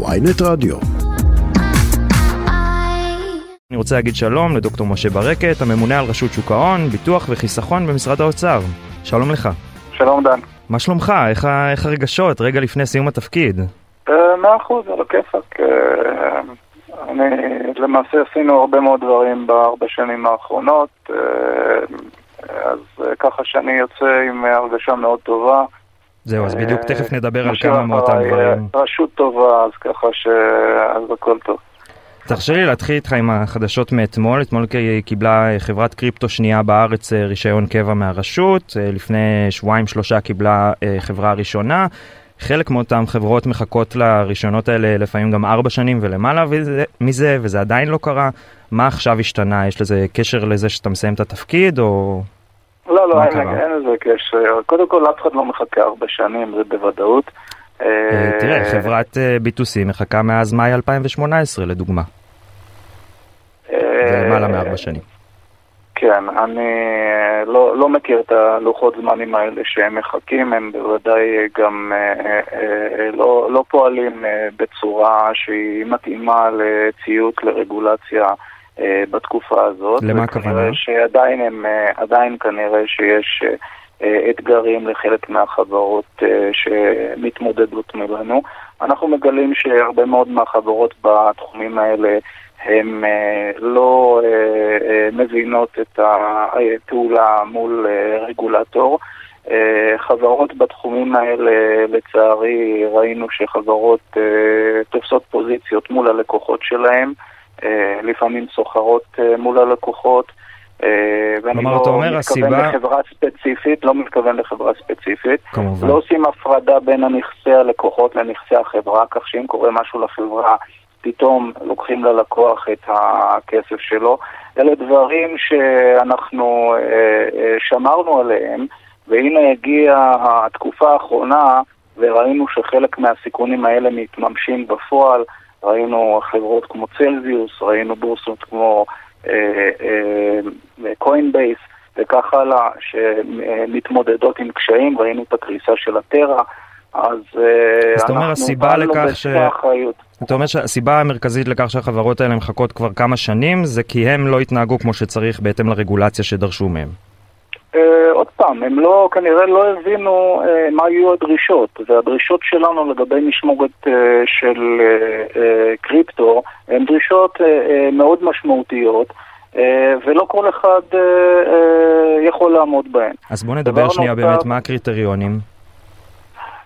ויינט רדיו. אני רוצה להגיד שלום לדוקטור משה ברקת, הממונה על רשות שוק ההון, ביטוח וחיסכון במשרד האוצר. שלום לך. שלום דן. מה שלומך? איך, איך הרגשות רגע לפני סיום התפקיד? אה, מאה אחוז, על הכיפאק. אה, אני, למעשה עשינו הרבה מאוד דברים בארבע שנים האחרונות, אה, אז ככה שאני יוצא עם הרגשה מאוד טובה. זהו, אז בדיוק תכף נדבר על כמה מאותם דברים. רשות טובה, אז ככה ש... אז הכל טוב. תרשה לי להתחיל איתך עם החדשות מאתמול. אתמול קיבלה חברת קריפטו שנייה בארץ רישיון קבע מהרשות, לפני שבועיים שלושה קיבלה חברה ראשונה. חלק מאותן חברות מחכות לרישיונות האלה לפעמים גם ארבע שנים ולמעלה מזה, וזה עדיין לא קרה. מה עכשיו השתנה? יש לזה קשר לזה שאתה מסיים את התפקיד, או... לא, לא, אין, אין לזה קשר. קודם כל, אף אחד לא מחכה ארבע שנים, זה בוודאות. תראה, חברת B2C מחכה מאז מאי 2018, לדוגמה. זה למעלה מארבע שנים. כן, אני לא, לא מכיר את הלוחות זמנים האלה שהם מחכים, הם בוודאי גם אה, אה, לא, לא פועלים אה, בצורה שהיא מתאימה לציות לרגולציה אה, בתקופה הזאת. למה הכוונה? שעדיין הם, אה, עדיין כנראה שיש אה, אתגרים לחלק מהחברות אה, שמתמודדות מולנו. אנחנו מגלים שהרבה מאוד מהחברות בתחומים האלה הן לא מבינות את הפעולה מול רגולטור. חברות בתחומים האלה, לצערי, ראינו שחברות תופסות פוזיציות מול הלקוחות שלהן, לפעמים סוחרות מול הלקוחות. כלומר, לא אתה אומר, הסיבה... ואני לא מתכוון לחברה ספציפית, לא מתכוון לחברה ספציפית. כמובן. לא עושים הפרדה בין הנכסי הלקוחות לנכסי החברה, כך שאם קורה משהו לחברה, פתאום לוקחים ללקוח את הכסף שלו. אלה דברים שאנחנו אה, אה, שמרנו עליהם, והנה הגיעה התקופה האחרונה, וראינו שחלק מהסיכונים האלה מתממשים בפועל. ראינו חברות כמו צלזיוס, ראינו בורסות כמו קוינבייס וכך הלאה, שמתמודדות עם קשיים, ראינו את הקריסה של הטרה, אז אנחנו פעלנו בשיא האחריות. אתה אומר שהסיבה המרכזית לכך שהחברות האלה מחכות כבר כמה שנים זה כי הם לא התנהגו כמו שצריך בהתאם לרגולציה שדרשו מהם. Uh, עוד פעם, הם לא, כנראה לא הבינו uh, מה יהיו הדרישות, והדרישות שלנו לגבי משמורת uh, של uh, uh, קריפטו הן דרישות uh, uh, מאוד משמעותיות, uh, ולא כל אחד uh, uh, יכול לעמוד בהן. אז בוא נדבר שנייה נוסף... באמת מה הקריטריונים.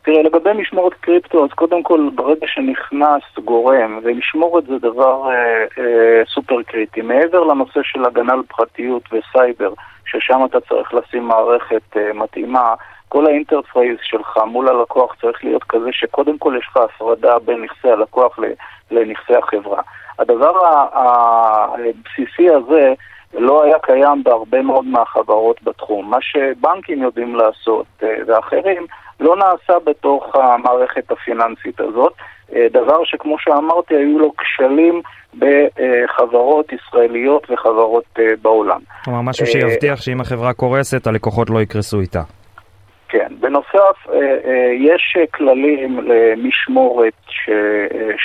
תראה, לגבי משמורת קריפטו, אז קודם כל, ברגע שנכנס גורם, ומשמורת זה דבר אה, אה, סופר קריטי, מעבר לנושא של הגנה על פרטיות וסייבר, ששם אתה צריך לשים מערכת אה, מתאימה, כל ה enterprise שלך מול הלקוח צריך להיות כזה שקודם כל יש לך הפרדה בין נכסי הלקוח לנכסי החברה. הדבר הבסיסי הזה לא היה קיים בהרבה מאוד מהחברות בתחום. מה שבנקים יודעים לעשות ואחרים, לא נעשה בתוך המערכת הפיננסית הזאת, דבר שכמו שאמרתי, היו לו כשלים בחברות ישראליות וחברות בעולם. כלומר, משהו שיבטיח שאם החברה קורסת, הלקוחות לא יקרסו איתה. כן. בנוסף, יש כללים למשמורת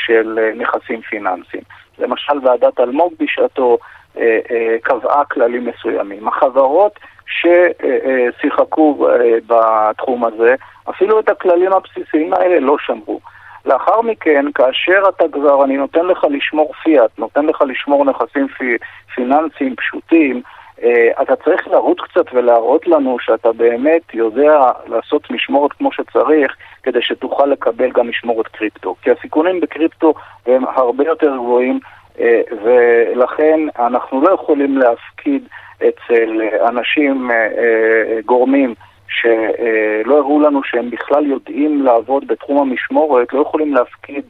של נכסים פיננסיים. למשל, ועדת אלמוג בשעתו קבעה כללים מסוימים. החברות ששיחקו בתחום הזה, אפילו את הכללים הבסיסיים האלה לא שמרו. לאחר מכן, כאשר אתה כבר, אני נותן לך לשמור פיאט, נותן לך לשמור נכסים פי, פיננסיים פשוטים, אתה צריך לרוץ קצת ולהראות לנו שאתה באמת יודע לעשות משמורת כמו שצריך, כדי שתוכל לקבל גם משמורת קריפטו. כי הסיכונים בקריפטו הם הרבה יותר גבוהים, ולכן אנחנו לא יכולים להפקיד אצל אנשים, גורמים, שלא הראו לנו שהם בכלל יודעים לעבוד בתחום המשמורת, לא יכולים להפקיד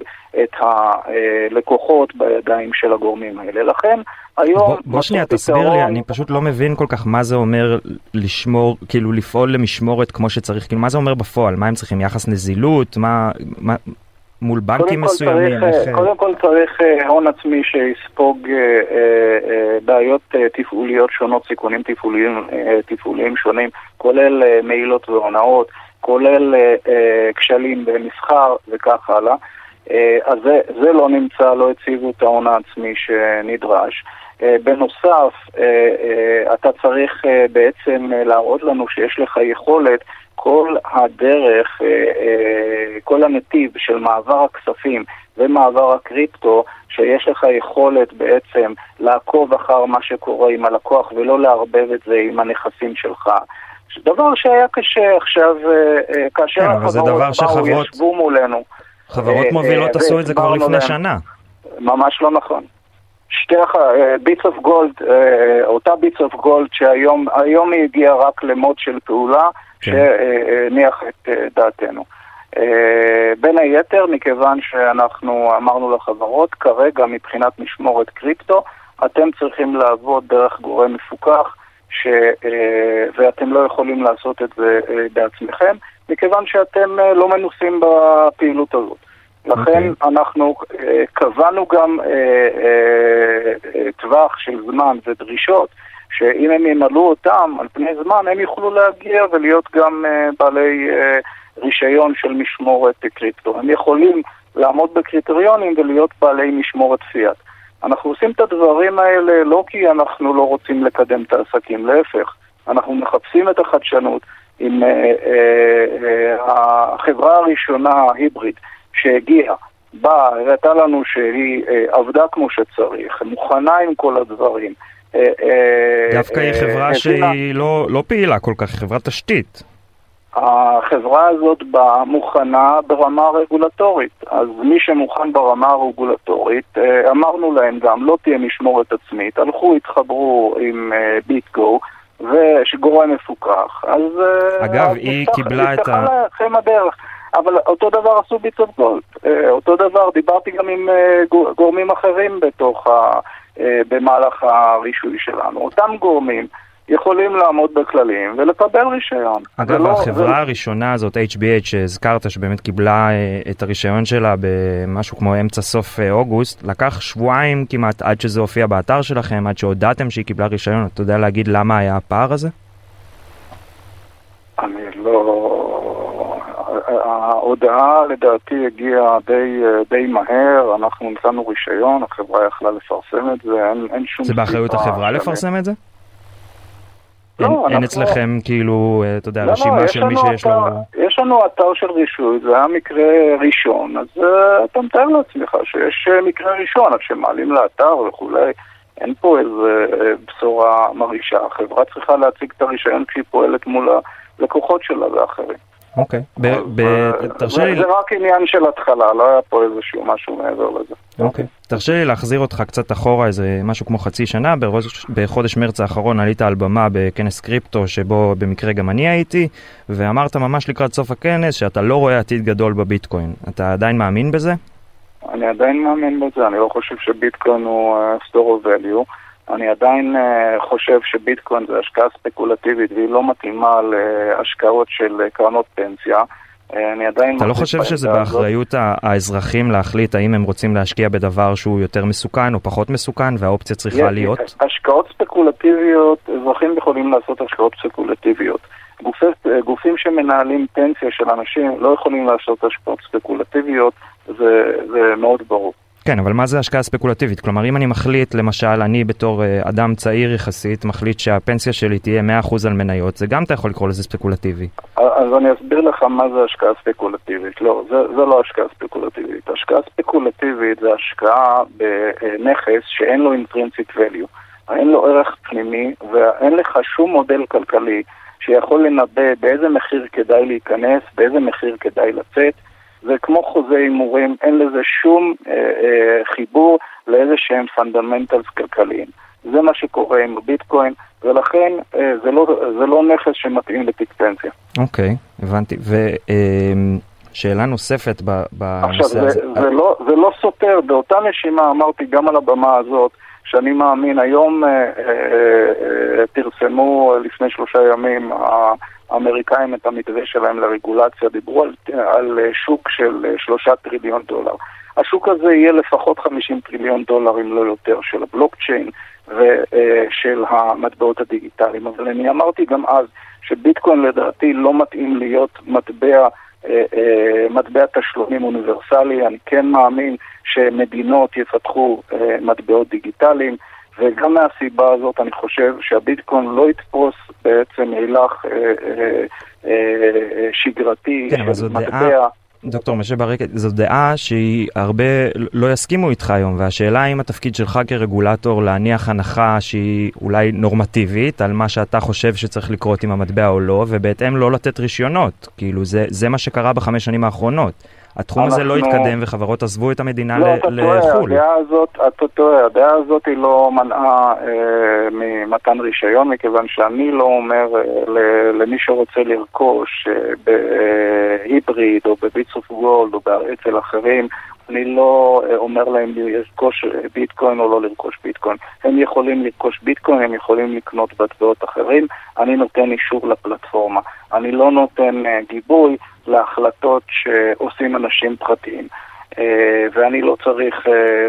את הלקוחות בידיים של הגורמים האלה. לכן היום... בוא, בוא שנייה, תסביר פתרון... לי, אני פשוט לא מבין כל כך מה זה אומר לשמור, כאילו לפעול למשמורת כמו שצריך, כאילו מה זה אומר בפועל? מה הם צריכים? יחס נזילות? מה... מה... מול בנקים מסוימים? צריך, איך... קודם כל צריך הון עצמי שיספוג אה, אה, בעיות אה, תפעוליות שונות, סיכונים תפעוליים, אה, תפעוליים שונים, כולל אה, מעילות והונאות, כולל אה, אה, כשלים במסחר וכך הלאה. אז זה, זה לא נמצא, לא הציבו את ההון העצמי שנדרש. בנוסף, אתה צריך בעצם להראות לנו שיש לך יכולת כל הדרך, כל הנתיב של מעבר הכספים ומעבר הקריפטו, שיש לך יכולת בעצם לעקוב אחר מה שקורה עם הלקוח ולא לערבב את זה עם הנכסים שלך. דבר שהיה קשה עכשיו, אה, אה, כאשר כן, החברות באו, ישבו מולנו. חברות אה, מובילות עשו את זה כבר לפני. שנה. ממש לא נכון. שתי Bits of Gold, אותה Bits of Gold שהיום היא הגיעה רק למוד של פעולה, כן. שהניח את דעתנו. אה, בין היתר, מכיוון שאנחנו אמרנו לחברות, כרגע מבחינת משמורת קריפטו, אתם צריכים לעבוד דרך גורם מפוקח, ש... אה, ואתם לא יכולים לעשות את זה אה, בעצמכם, מכיוון שאתם לא מנוסים בפעילות הזאת. לכן okay. אוקיי. אנחנו קבענו גם טווח של זמן ודרישות, שאם הם ימלאו אותם על פני זמן, הם יוכלו להגיע ולהיות גם בעלי... רישיון של משמורת קריפטו. הם יכולים לעמוד בקריטריונים ולהיות בעלי משמורת פיאט. אנחנו עושים את הדברים האלה לא כי אנחנו לא רוצים לקדם את העסקים, להפך, אנחנו מחפשים את החדשנות עם אה, אה, אה, החברה הראשונה, ההיבריד, שהגיעה, באה, הראתה לנו שהיא אה, עבדה כמו שצריך, מוכנה עם כל הדברים. אה, אה, דווקא היא חברה שהיא לא, לא פעילה כל כך, חברת תשתית. החברה הזאת באה מוכנה ברמה רגולטורית. אז מי שמוכן ברמה הרגולטורית, אה, אמרנו להם גם, לא תהיה משמורת עצמית, הלכו, התחברו עם ביטגו, אה, ושגורם מפוקח. אז... אה, אגב, אז היא נפתח, קיבלה את ה... לכם הדרך. אבל אותו דבר עשו ביטס אוף גולד. אותו דבר, דיברתי גם עם גורמים אחרים בתוך ה... במהלך הרישוי שלנו. אותם גורמים יכולים לעמוד בכללים ולקבל רישיון. אגב, ולא, החברה זה... הראשונה הזאת, HBH, שהזכרת, שבאמת קיבלה אה, את הרישיון שלה במשהו כמו אמצע סוף אה, אוגוסט, לקח שבועיים כמעט עד שזה הופיע באתר שלכם, עד שהודעתם שהיא קיבלה רישיון. אתה יודע להגיד למה היה הפער הזה? אני לא... ההודעה לדעתי הגיעה די, אה, די מהר, אנחנו נתנו רישיון, החברה יכלה לפרסם את זה, אין, אין שום. זה באחריות החברה לפרסם את זה? לא, אין אצלכם כאילו, אה, אתה יודע, לא, רשימה של מי שיש לו... יש לנו אתר של רישוי, זה היה מקרה ראשון, אז uh, אתה מתאר לעצמך שיש uh, מקרה ראשון, אז שמעלים לאתר וכולי, אין פה איזה בשורה מרעישה. החברה צריכה להציג את הרישיון כשהיא פועלת מול הלקוחות שלה ואחרים. אוקיי, תרשה לי... זה רק עניין של התחלה, לא היה פה איזשהו משהו מעבר לזה. אוקיי, תרשה לי להחזיר אותך קצת אחורה איזה משהו כמו חצי שנה, בחודש מרץ האחרון עלית על במה בכנס קריפטו שבו במקרה גם אני הייתי, ואמרת ממש לקראת סוף הכנס שאתה לא רואה עתיד גדול בביטקוין. אתה עדיין מאמין בזה? אני עדיין מאמין בזה, אני לא חושב שביטקוין הוא uh, store of value. אני עדיין uh, חושב שביטקוין זה השקעה ספקולטיבית והיא לא מתאימה להשקעות של uh, קרנות פנסיה. Uh, אני עדיין... אתה לא חושב שזה באחריות הזאת. האזרחים להחליט האם הם רוצים להשקיע בדבר שהוא יותר מסוכן או פחות מסוכן והאופציה צריכה yeah, להיות? השקעות ספקולטיביות, אזרחים יכולים לעשות השקעות ספקולטיביות. גופי, גופים שמנהלים פנסיה של אנשים לא יכולים לעשות השקעות ספקולטיביות, זה, זה מאוד ברור. כן, אבל מה זה השקעה ספקולטיבית? כלומר, אם אני מחליט, למשל, אני בתור uh, אדם צעיר יחסית, מחליט שהפנסיה שלי תהיה 100% על מניות, זה גם אתה יכול לקרוא לזה ספקולטיבי. אז אני אסביר לך מה זה השקעה ספקולטיבית. לא, זה, זה לא השקעה ספקולטיבית. השקעה ספקולטיבית זה השקעה בנכס שאין לו אינטרינסיק value. אין לו ערך פנימי ואין לך שום מודל כלכלי שיכול לנבא באיזה מחיר כדאי להיכנס, באיזה מחיר כדאי לצאת. זה כמו חוזה הימורים, אין לזה שום אה, אה, חיבור לאיזה שהם fundamentals כלכליים. זה מה שקורה עם ביטקוין, ולכן אה, זה, לא, זה לא נכס שמתאים לתיק פנסיה. אוקיי, okay, הבנתי. ושאלה אה, נוספת בנושא עכשיו, הזה. עכשיו, זה, זה, לא, זה לא סותר, באותה נשימה אמרתי גם על הבמה הזאת, שאני מאמין, היום אה, אה, אה, פרסמו לפני שלושה ימים האמריקאים את המתווה שלהם לרגולציה, דיברו על, על שוק של שלושה טריליון דולר. השוק הזה יהיה לפחות 50 טריליון דולר, אם לא יותר, של הבלוקצ'יין ושל המטבעות הדיגיטליים. אבל אני אמרתי גם אז שביטקוין לדעתי לא מתאים להיות מטבע מטבע תשלומים אוניברסלי, אני כן מאמין שמדינות יפתחו מטבעות דיגיטליים. וגם מהסיבה הזאת אני חושב שהביטקוין לא יתפוס בעצם הילך אה, אה, אה, שגרתי כן, של מטבע. דעה, דוקטור משה ברקת, זו דעה שהיא הרבה לא יסכימו איתך היום, והשאלה האם התפקיד שלך כרגולטור להניח הנחה שהיא אולי נורמטיבית על מה שאתה חושב שצריך לקרות עם המטבע או לא, ובהתאם לא לתת רישיונות. כאילו זה, זה מה שקרה בחמש שנים האחרונות. התחום אנחנו... הזה לא התקדם וחברות עזבו את המדינה לא, לחו"ל. לא, אתה טועה, הדעה הזאת, אתה טועה, הדעה הזאת היא לא מנעה אה, ממתן רישיון, מכיוון שאני לא אומר אה, למי שרוצה לרכוש אה, בהיבריד או בביטס אוף גולד או אצל אחרים, אני לא אה, אומר להם לרכוש ביטקוין או לא לרכוש ביטקוין. הם יכולים לרכוש ביטקוין, הם יכולים לקנות מטבעות אחרים, אני נותן אישור לפלטפורמה. אני לא נותן אה, גיבוי להחלטות שעושים אנשים פרטיים. אה, ואני לא צריך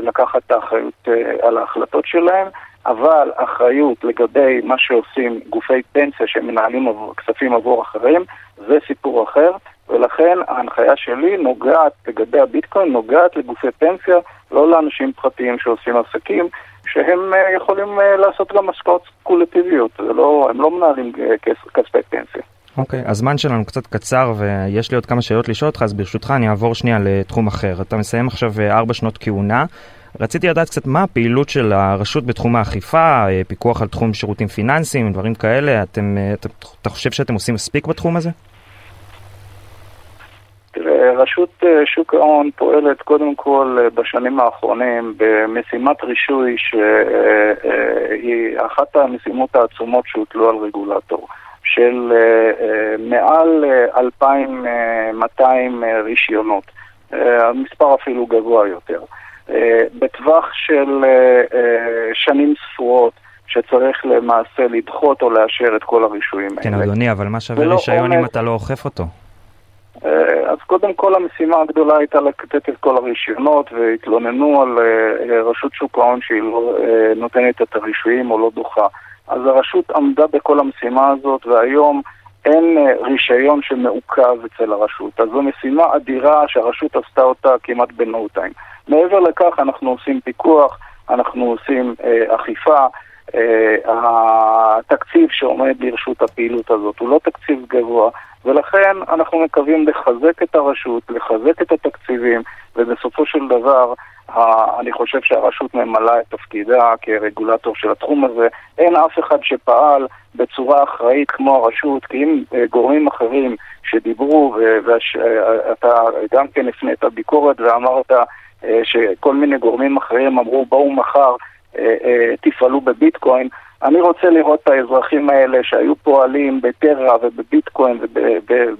לקחת את האחריות על ההחלטות שלהם, אבל אחריות לגבי מה שעושים גופי פנסיה שמנהלים כספים עבור אחרים, זה סיפור אחר. ולכן ההנחיה שלי נוגעת, לגבי הביטקוין, נוגעת לגופי פנסיה, לא לאנשים פרטיים שעושים עסקים, שהם אה, יכולים אה, לעשות גם השקעות ספקולטיביות, לא, הם לא מנהלים אה, כספי פנסיה. אוקיי, okay, הזמן שלנו קצת קצר ויש לי עוד כמה שאלות לשאול אותך, אז ברשותך אני אעבור שנייה לתחום אחר. אתה מסיים עכשיו ארבע שנות כהונה. רציתי לדעת קצת מה הפעילות של הרשות בתחום האכיפה, פיקוח על תחום שירותים פיננסיים, דברים כאלה. אתם, אתה, אתה חושב שאתם עושים מספיק בתחום הזה? רשות אה, שוק ההון פועלת קודם כל אה, בשנים האחרונים במשימת רישוי שהיא אה, אחת המשימות העצומות שהוטלו על רגולטור של מעל 2,200 רישיונות, המספר אפילו גבוה יותר. בטווח של שנים ספורות שצריך למעשה לדחות או לאשר את כל הרישויים כן, האלה. כן, אדוני, אבל מה שווה רישיון אם אתה לא אוכף אותו? אה, אז קודם כל המשימה הגדולה הייתה לתת את כל הרישיונות והתלוננו על אה, רשות שוק ההון שהיא לא אה, נותנת את הרישויים או לא דוחה. אז הרשות עמדה בכל המשימה הזאת והיום אין רישיון שמעוכב אצל הרשות. אז זו משימה אדירה שהרשות עשתה אותה כמעט בנו. מעבר לכך אנחנו עושים פיקוח, אנחנו עושים אה, אכיפה. Uh, התקציב שעומד לרשות הפעילות הזאת הוא לא תקציב גבוה, ולכן אנחנו מקווים לחזק את הרשות, לחזק את התקציבים, ובסופו של דבר אני חושב שהרשות ממלאה את תפקידה כרגולטור של התחום הזה. אין אף אחד שפעל בצורה אחראית כמו הרשות, כי אם אה, גורמים אחרים שדיברו, ואתה גם כן הפנית ביקורת ואמרת אה, שכל מיני גורמים אחרים אמרו בואו מחר אה, תפעלו בביטקוין, אני רוצה לראות את האזרחים האלה שהיו פועלים בטרה ובביטקוין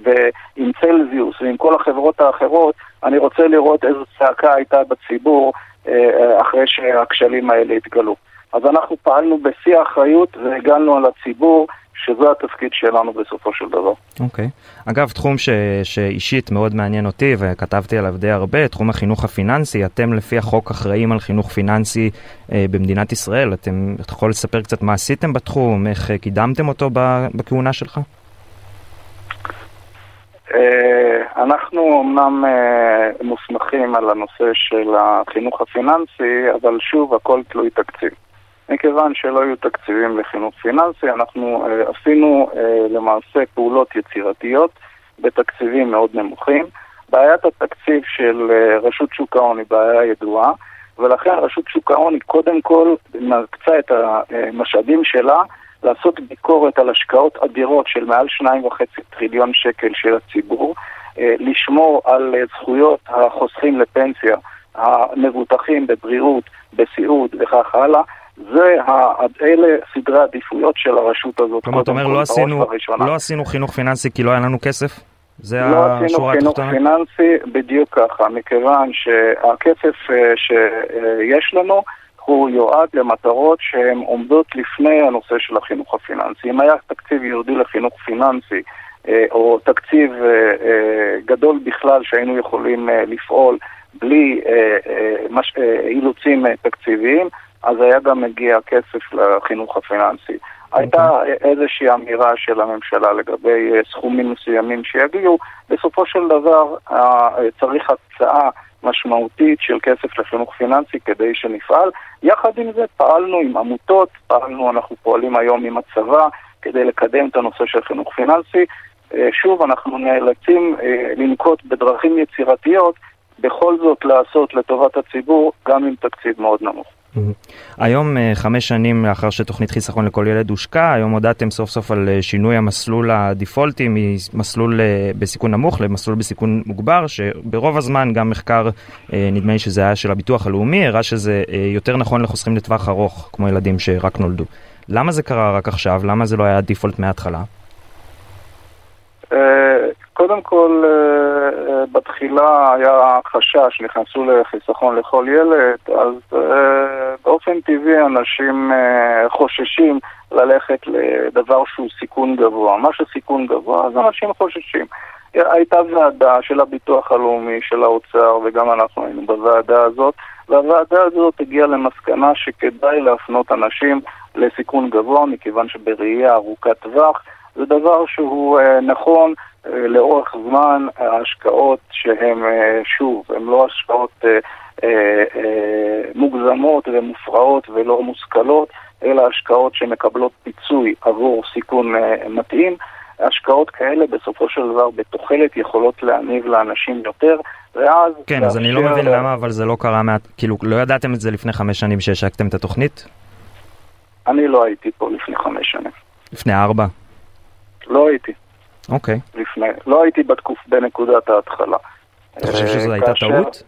ועם צלזיוס ועם כל החברות האחרות, אני רוצה לראות איזו צעקה הייתה בציבור אה, אחרי שהכשלים האלה התגלו. אז אנחנו פעלנו בשיא האחריות והגענו על הציבור שזה התפקיד שלנו בסופו של דבר. אוקיי. Okay. אגב, תחום ש, שאישית מאוד מעניין אותי וכתבתי עליו די הרבה, תחום החינוך הפיננסי, אתם לפי החוק אחראים על חינוך פיננסי אה, במדינת ישראל. אתם, אתה יכול לספר קצת מה עשיתם בתחום, איך אה, קידמתם אותו בכהונה שלך? אה, אנחנו אמנם אה, מוסמכים על הנושא של החינוך הפיננסי, אבל שוב, הכל תלוי תקציב. מכיוון שלא היו תקציבים לחינוך פיננסי, אנחנו uh, עשינו uh, למעשה פעולות יצירתיות בתקציבים מאוד נמוכים. בעיית התקציב של uh, רשות שוק ההון היא בעיה ידועה, ולכן רשות שוק ההון היא קודם כל מקצה את המשאבים שלה לעשות ביקורת על השקעות אדירות של מעל 2.5 טריליון שקל של הציבור, uh, לשמור על uh, זכויות החוסכים לפנסיה, המבוטחים בבריאות, בסיעוד וכך הלאה. זה, אלה סדרי העדיפויות של הרשות הזאת. כלומר, אתה אומר, לא עשינו, לא עשינו חינוך פיננסי כי לא היה לנו כסף? זה לא עשינו חינוך פיננסי בדיוק ככה, מכיוון שהכסף אה, שיש לנו הוא יועד למטרות שהן עומדות לפני הנושא של החינוך הפיננסי. אם היה תקציב ייעודי לחינוך פיננסי, אה, או תקציב אה, גדול בכלל שהיינו יכולים לפעול בלי אילוצים תקציביים, אז היה גם מגיע כסף לחינוך הפיננסי. הייתה איזושהי אמירה של הממשלה לגבי סכומים מסוימים שיגיעו, בסופו של דבר צריך הצעה משמעותית של כסף לחינוך פיננסי כדי שנפעל. יחד עם זה פעלנו עם עמותות, פעלנו, אנחנו פועלים היום עם הצבא כדי לקדם את הנושא של חינוך פיננסי. שוב, אנחנו נאלצים לנקוט בדרכים יצירתיות בכל זאת לעשות לטובת הציבור, גם עם תקציב מאוד נמוך. היום, אה, חמש שנים לאחר שתוכנית חיסכון לכל ילד הושקע, היום הודעתם סוף סוף על אה, שינוי המסלול הדיפולטי ממסלול אה, בסיכון נמוך למסלול בסיכון מוגבר, שברוב הזמן גם מחקר, נדמה לי שזה היה של הביטוח הלאומי, הראה שזה יותר נכון לחוסכים לטווח ארוך, כמו ילדים שרק נולדו. למה זה קרה רק עכשיו? למה זה לא היה דיפולט מההתחלה? קודם כל, אה, אה, בתחילה היה חשש, נכנסו לחיסכון לכל ילד, אז אה, באופן טבעי אנשים חוששים ללכת לדבר שהוא סיכון גבוה. מה שסיכון גבוה, אז אנשים חוששים. הייתה ועדה של הביטוח הלאומי, של האוצר, וגם אנחנו היינו בוועדה הזאת, והוועדה הזאת הגיעה למסקנה שכדאי להפנות אנשים לסיכון גבוה, מכיוון שבראייה ארוכת טווח זה דבר שהוא נכון. אה, לאורך זמן ההשקעות שהן, אה, שוב, הן לא השקעות אה, מוגזמות ומופרעות ולא מושכלות, אלא השקעות שמקבלות פיצוי עבור סיכון מתאים. השקעות כאלה בסופו של דבר בתוחלת יכולות להניב לאנשים יותר, ואז... כן, אז אני לא מבין למה, אבל זה לא קרה, מה... כאילו, לא ידעתם את זה לפני חמש שנים שהשקתם את התוכנית? אני לא הייתי פה לפני חמש שנים. לפני ארבע? לא הייתי. אוקיי. לפני, לא הייתי בתקוף בנקודת ההתחלה. אתה חושב שזו אה, הייתה טעות?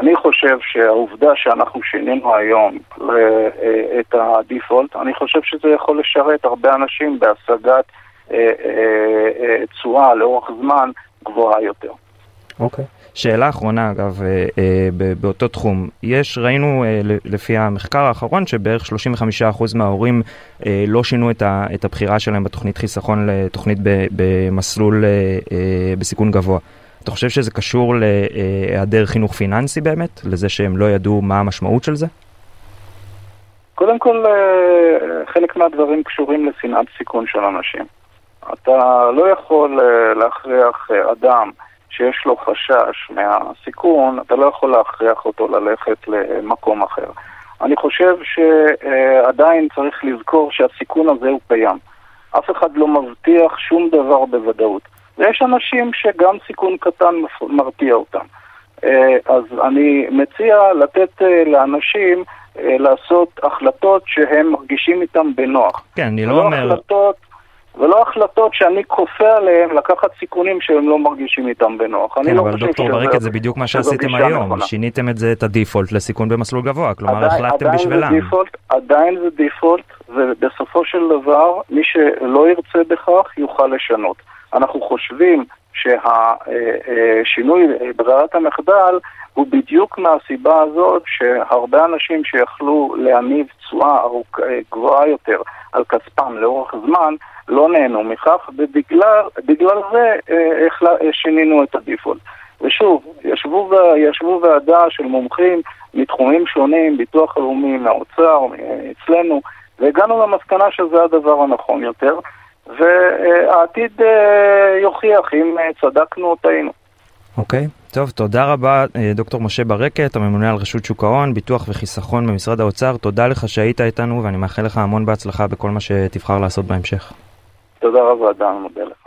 אני חושב שהעובדה שאנחנו שינינו היום אה, את הדיפולט, אני חושב שזה יכול לשרת הרבה אנשים בהשגת אה, תשואה לאורך זמן גבוהה יותר. אוקיי. Okay. שאלה אחרונה אגב, אה, אה, באותו תחום, יש, ראינו אה, לפי המחקר האחרון שבערך 35% מההורים לא שינו את הבחירה שלהם בתוכנית חיסכון לתוכנית במסלול בסיכון גבוה. אתה חושב שזה קשור להיעדר חינוך פיננסי באמת? לזה שהם לא ידעו מה המשמעות של זה? קודם כל, חלק מהדברים קשורים לשנאת סיכון של אנשים. אתה לא יכול להכריח אדם שיש לו חשש מהסיכון, אתה לא יכול להכריח אותו ללכת למקום אחר. אני חושב שעדיין צריך לזכור שהסיכון הזה הוא קיים. אף אחד לא מבטיח שום דבר בוודאות. ויש אנשים שגם סיכון קטן מרתיע אותם. אה, אז אני מציע לתת אה, לאנשים אה, לעשות החלטות שהם מרגישים איתם בנוח. כן, אני לא אומר... החלטות ולא החלטות שאני כופה עליהם לקחת סיכונים שהם לא מרגישים איתם בנוח. כן, לא אבל דוקטור ברקת זה בדיוק מה שעשיתם היום, נכונה. שיניתם את זה, את הדיפולט לסיכון במסלול גבוה, כלומר עדיין, החלטתם עדיין בשבילם. זה דיפולט, עדיין זה דיפולט, ובסופו של דבר מי שלא ירצה בכך יוכל לשנות. אנחנו חושבים שהשינוי אה, אה, ברירת המחדל הוא בדיוק מהסיבה הזאת שהרבה אנשים שיכלו להניב תשואה אה, גבוהה יותר על כספם לאורך זמן, לא נהנו מכך, ובגלל זה אה, אה, שינינו את הדיפולט. ושוב, ישבו, ישבו ועדה של מומחים מתחומים שונים, ביטוח לאומי, מהאוצר, אצלנו, והגענו למסקנה שזה הדבר הנכון יותר, והעתיד אה, יוכיח אם צדקנו או טעינו. אוקיי, okay. טוב, תודה רבה דוקטור משה ברקת, הממונה על רשות שוק ההון, ביטוח וחיסכון במשרד האוצר. תודה לך שהיית איתנו ואני מאחל לך המון בהצלחה בכל מה שתבחר לעשות בהמשך. תודה רבה, דן, מודה לך.